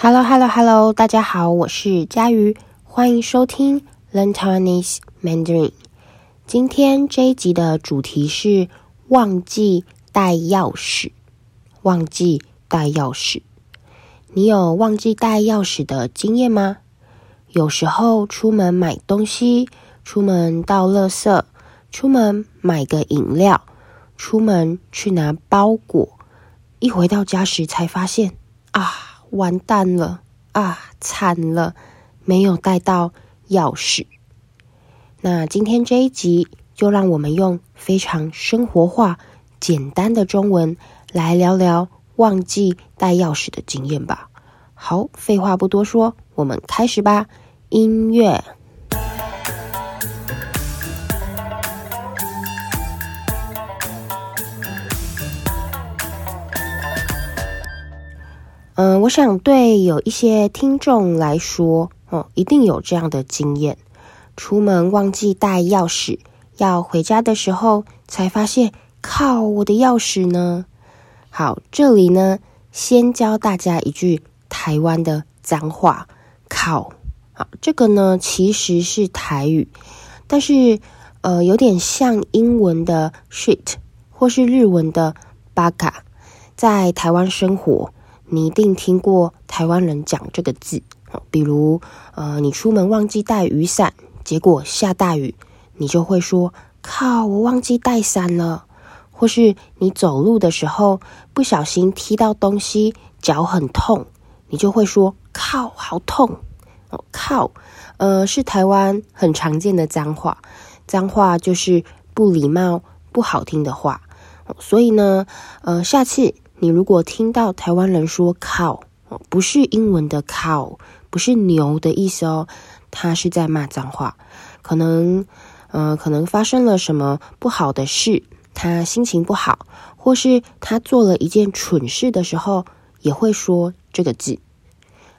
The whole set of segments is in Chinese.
Hello，Hello，Hello，大家好，我是佳瑜，欢迎收听 Learn Taiwanese Mandarin。今天这一集的主题是忘记带钥匙。忘记带钥匙，你有忘记带钥匙的经验吗？有时候出门买东西，出门倒垃圾，出门买个饮料，出门去拿包裹，一回到家时才发现啊。完蛋了啊！惨了，没有带到钥匙。那今天这一集就让我们用非常生活化、简单的中文来聊聊忘记带钥匙的经验吧。好，废话不多说，我们开始吧。音乐。我想对有一些听众来说，哦，一定有这样的经验：出门忘记带钥匙，要回家的时候才发现，靠，我的钥匙呢？好，这里呢，先教大家一句台湾的脏话，靠。好，这个呢，其实是台语，但是呃，有点像英文的 shit，或是日文的バカ，在台湾生活。你一定听过台湾人讲这个字，比如，呃，你出门忘记带雨伞，结果下大雨，你就会说“靠，我忘记带伞了”；或是你走路的时候不小心踢到东西，脚很痛，你就会说“靠，好痛”。哦，靠，呃，是台湾很常见的脏话，脏话就是不礼貌、不好听的话。所以呢，呃，下次。你如果听到台湾人说 “cow”，不是英文的 “cow”，不是牛的意思哦，他是在骂脏话。可能，呃，可能发生了什么不好的事，他心情不好，或是他做了一件蠢事的时候，也会说这个字。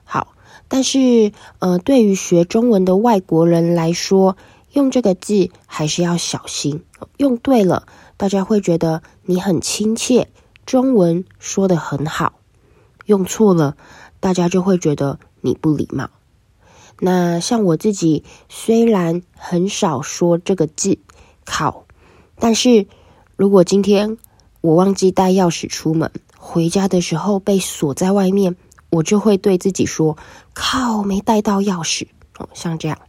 好，但是，呃，对于学中文的外国人来说，用这个字还是要小心。用对了，大家会觉得你很亲切。中文说得很好，用错了，大家就会觉得你不礼貌。那像我自己，虽然很少说这个字“靠”，但是如果今天我忘记带钥匙出门，回家的时候被锁在外面，我就会对自己说“靠，没带到钥匙”。哦，像这样。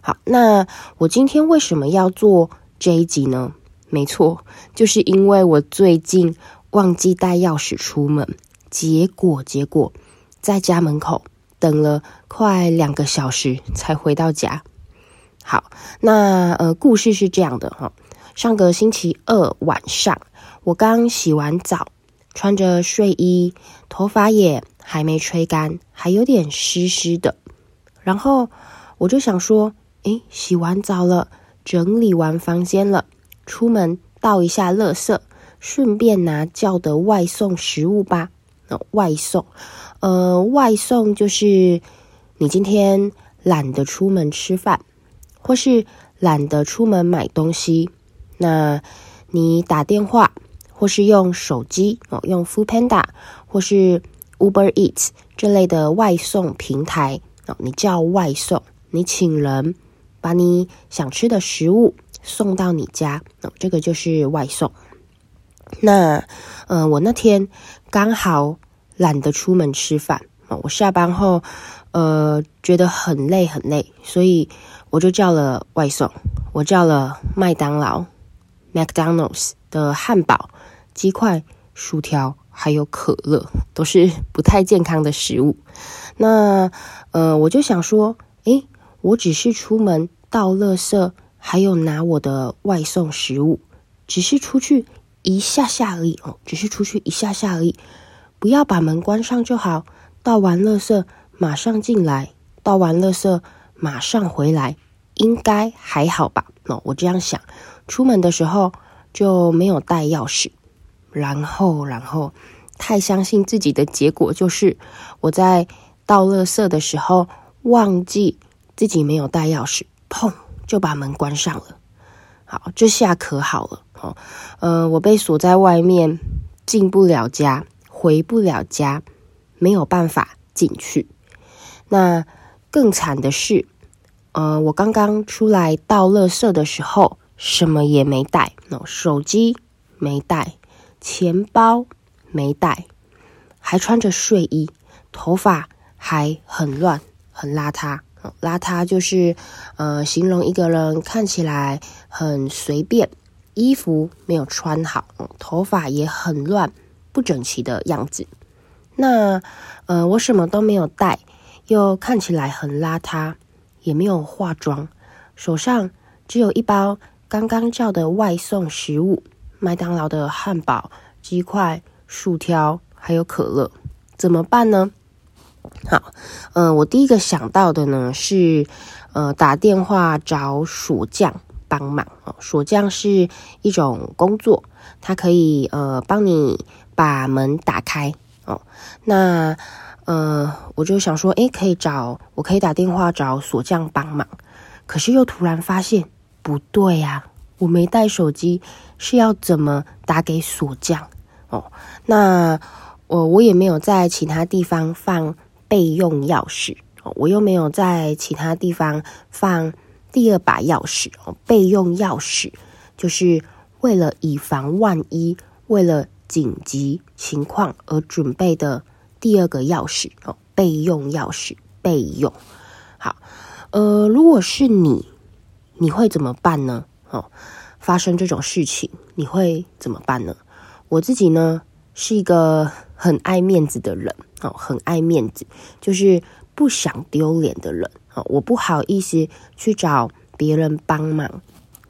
好，那我今天为什么要做这一集呢？没错，就是因为我最近。忘记带钥匙出门，结果结果在家门口等了快两个小时才回到家。好，那呃，故事是这样的哈，上个星期二晚上，我刚洗完澡，穿着睡衣，头发也还没吹干，还有点湿湿的。然后我就想说，诶，洗完澡了，整理完房间了，出门倒一下垃圾。顺便拿叫的外送食物吧。哦，外送，呃，外送就是你今天懒得出门吃饭，或是懒得出门买东西，那你打电话或是用手机哦，用 Foodpanda 或是 Uber Eats 这类的外送平台哦，你叫外送，你请人把你想吃的食物送到你家哦，这个就是外送。那，呃，我那天刚好懒得出门吃饭，我下班后，呃，觉得很累很累，所以我就叫了外送，我叫了麦当劳 （McDonald's） 的汉堡、鸡块、薯条，还有可乐，都是不太健康的食物。那，呃，我就想说，诶，我只是出门倒垃圾，还有拿我的外送食物，只是出去。一下下而已哦，只是出去一下下而已，不要把门关上就好。倒完垃圾马上进来，倒完垃圾马上回来，应该还好吧？哦，我这样想。出门的时候就没有带钥匙，然后，然后太相信自己的结果就是我在倒垃圾的时候忘记自己没有带钥匙，砰，就把门关上了。好，这下可好了。哦，呃，我被锁在外面，进不了家，回不了家，没有办法进去。那更惨的是，呃，我刚刚出来倒垃圾的时候，什么也没带，手机没带，钱包没带，还穿着睡衣，头发还很乱，很邋遢。邋遢就是，呃，形容一个人看起来很随便，衣服没有穿好，头发也很乱，不整齐的样子。那，呃，我什么都没有带，又看起来很邋遢，也没有化妆，手上只有一包刚刚叫的外送食物，麦当劳的汉堡、鸡块、薯条，还有可乐，怎么办呢？好，嗯、呃，我第一个想到的呢是，呃，打电话找锁匠帮忙。哦，锁匠是一种工作，它可以呃帮你把门打开。哦，那呃，我就想说，诶，可以找，我可以打电话找锁匠帮忙。可是又突然发现不对呀，我没带手机，是要怎么打给锁匠？哦，那我我也没有在其他地方放。备用钥匙，我又没有在其他地方放第二把钥匙哦。备用钥匙就是为了以防万一，为了紧急情况而准备的第二个钥匙。哦，备用钥匙，备用。好，呃，如果是你，你会怎么办呢？哦，发生这种事情，你会怎么办呢？我自己呢，是一个很爱面子的人。哦，很爱面子，就是不想丢脸的人。我不好意思去找别人帮忙，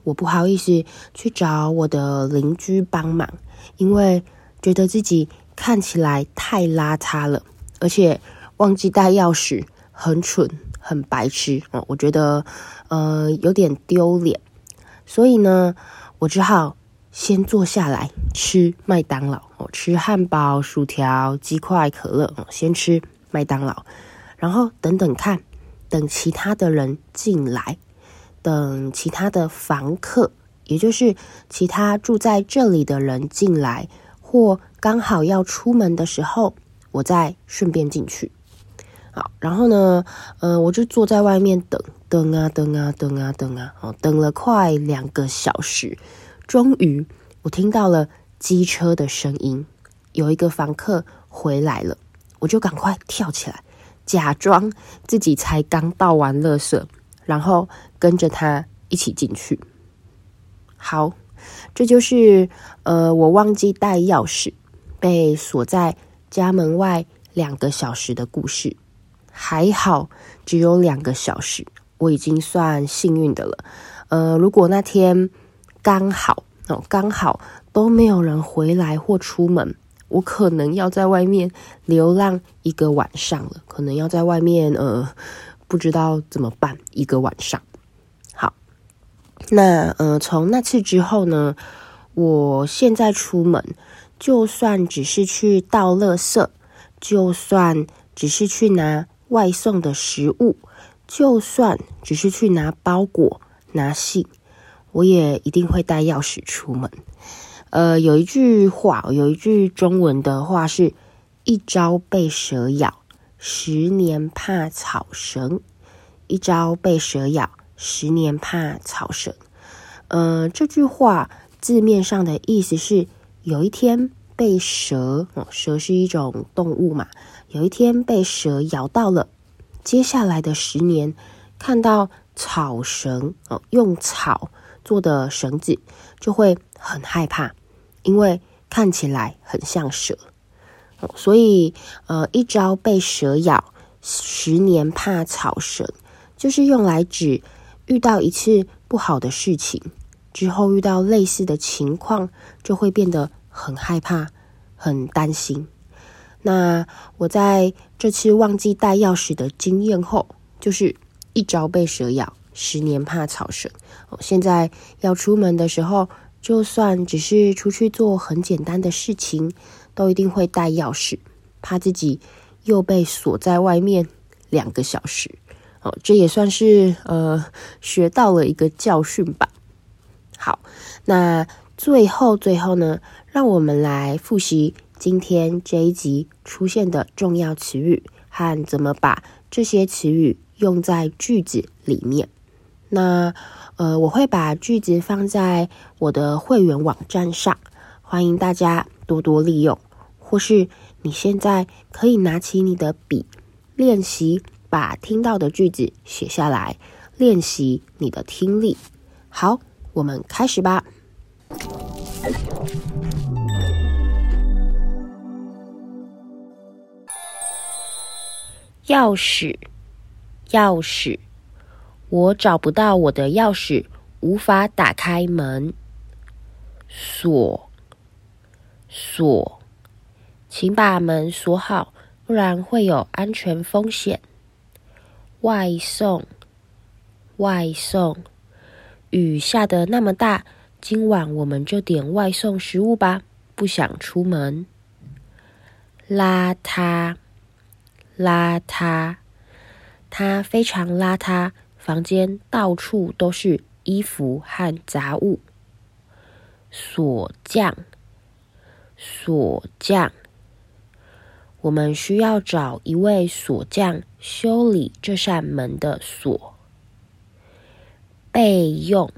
我不好意思去找我的邻居帮忙，因为觉得自己看起来太邋遢了，而且忘记带钥匙，很蠢，很白痴。哦，我觉得呃有点丢脸，所以呢，我只好。先坐下来吃麦当劳哦，吃汉堡、薯条、鸡块、可乐哦，先吃麦当劳，然后等等看，等其他的人进来，等其他的房客，也就是其他住在这里的人进来，或刚好要出门的时候，我再顺便进去。好，然后呢，呃，我就坐在外面等，等啊等啊等啊等啊，哦，等了快两个小时。终于，我听到了机车的声音，有一个房客回来了，我就赶快跳起来，假装自己才刚倒完垃圾，然后跟着他一起进去。好，这就是呃，我忘记带钥匙，被锁在家门外两个小时的故事。还好，只有两个小时，我已经算幸运的了。呃，如果那天。刚好哦，刚好都没有人回来或出门，我可能要在外面流浪一个晚上了，可能要在外面呃，不知道怎么办一个晚上。好，那呃，从那次之后呢，我现在出门，就算只是去倒垃圾，就算只是去拿外送的食物，就算只是去拿包裹、拿信。我也一定会带钥匙出门。呃，有一句话，有一句中文的话是“一朝被蛇咬，十年怕草绳”。一朝被蛇咬，十年怕草绳。呃，这句话字面上的意思是，有一天被蛇，蛇是一种动物嘛，有一天被蛇咬到了，接下来的十年看到草绳，哦，用草。做的绳子就会很害怕，因为看起来很像蛇，所以呃，一朝被蛇咬，十年怕草绳，就是用来指遇到一次不好的事情之后，遇到类似的情况，就会变得很害怕、很担心。那我在这次忘记带钥匙的经验后，就是一朝被蛇咬。十年怕草绳。现在要出门的时候，就算只是出去做很简单的事情，都一定会带钥匙，怕自己又被锁在外面两个小时。哦，这也算是呃学到了一个教训吧。好，那最后最后呢，让我们来复习今天这一集出现的重要词语，和怎么把这些词语用在句子里面。那呃，我会把句子放在我的会员网站上，欢迎大家多多利用。或是你现在可以拿起你的笔，练习把听到的句子写下来，练习你的听力。好，我们开始吧。钥匙，钥匙。我找不到我的钥匙，无法打开门。锁，锁，请把门锁好，不然会有安全风险。外送，外送。雨下得那么大，今晚我们就点外送食物吧，不想出门。邋遢。邋遢，他非常邋遢，房间到处都是衣服和杂物。锁匠，锁匠，我们需要找一位锁匠修理这扇门的锁。备用，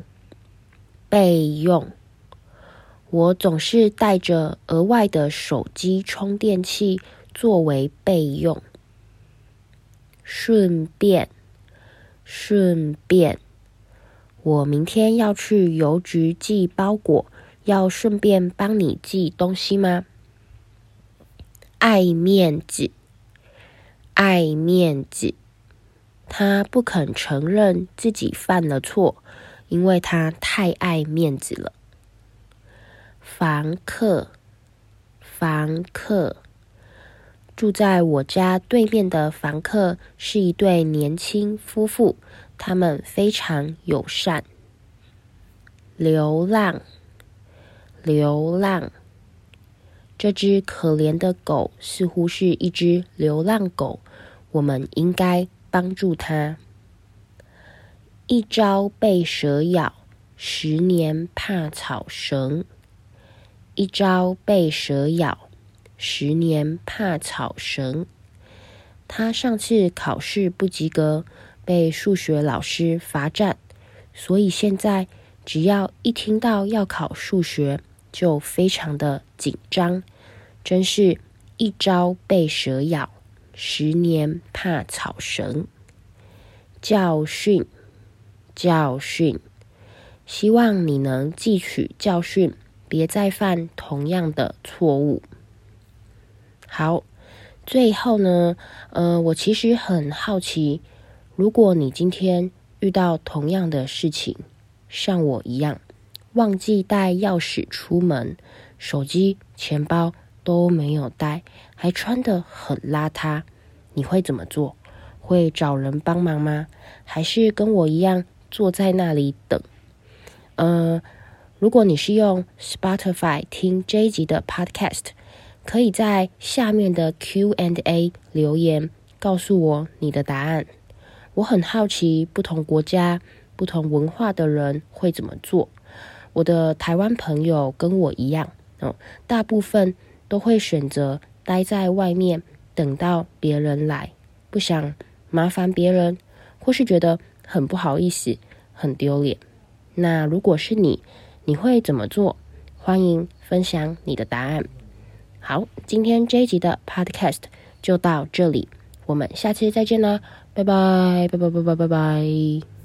备用，我总是带着额外的手机充电器作为备用。顺便，顺便，我明天要去邮局寄包裹，要顺便帮你寄东西吗？爱面子，爱面子，他不肯承认自己犯了错，因为他太爱面子了。房客，房客。住在我家对面的房客是一对年轻夫妇，他们非常友善。流浪，流浪，这只可怜的狗似乎是一只流浪狗，我们应该帮助它。一朝被蛇咬，十年怕草绳。一朝被蛇咬。十年怕草绳。他上次考试不及格，被数学老师罚站，所以现在只要一听到要考数学，就非常的紧张。真是一朝被蛇咬，十年怕草绳。教训，教训，希望你能汲取教训，别再犯同样的错误。好，最后呢，呃，我其实很好奇，如果你今天遇到同样的事情，像我一样，忘记带钥匙出门，手机、钱包都没有带，还穿得很邋遢，你会怎么做？会找人帮忙吗？还是跟我一样坐在那里等？呃，如果你是用 Spotify 听这一集的 Podcast。可以在下面的 Q and A 留言告诉我你的答案。我很好奇，不同国家、不同文化的人会怎么做。我的台湾朋友跟我一样，哦，大部分都会选择待在外面，等到别人来，不想麻烦别人，或是觉得很不好意思、很丢脸。那如果是你，你会怎么做？欢迎分享你的答案。好，今天这一集的 Podcast 就到这里，我们下期再见啦，拜拜，拜拜，拜拜，拜拜。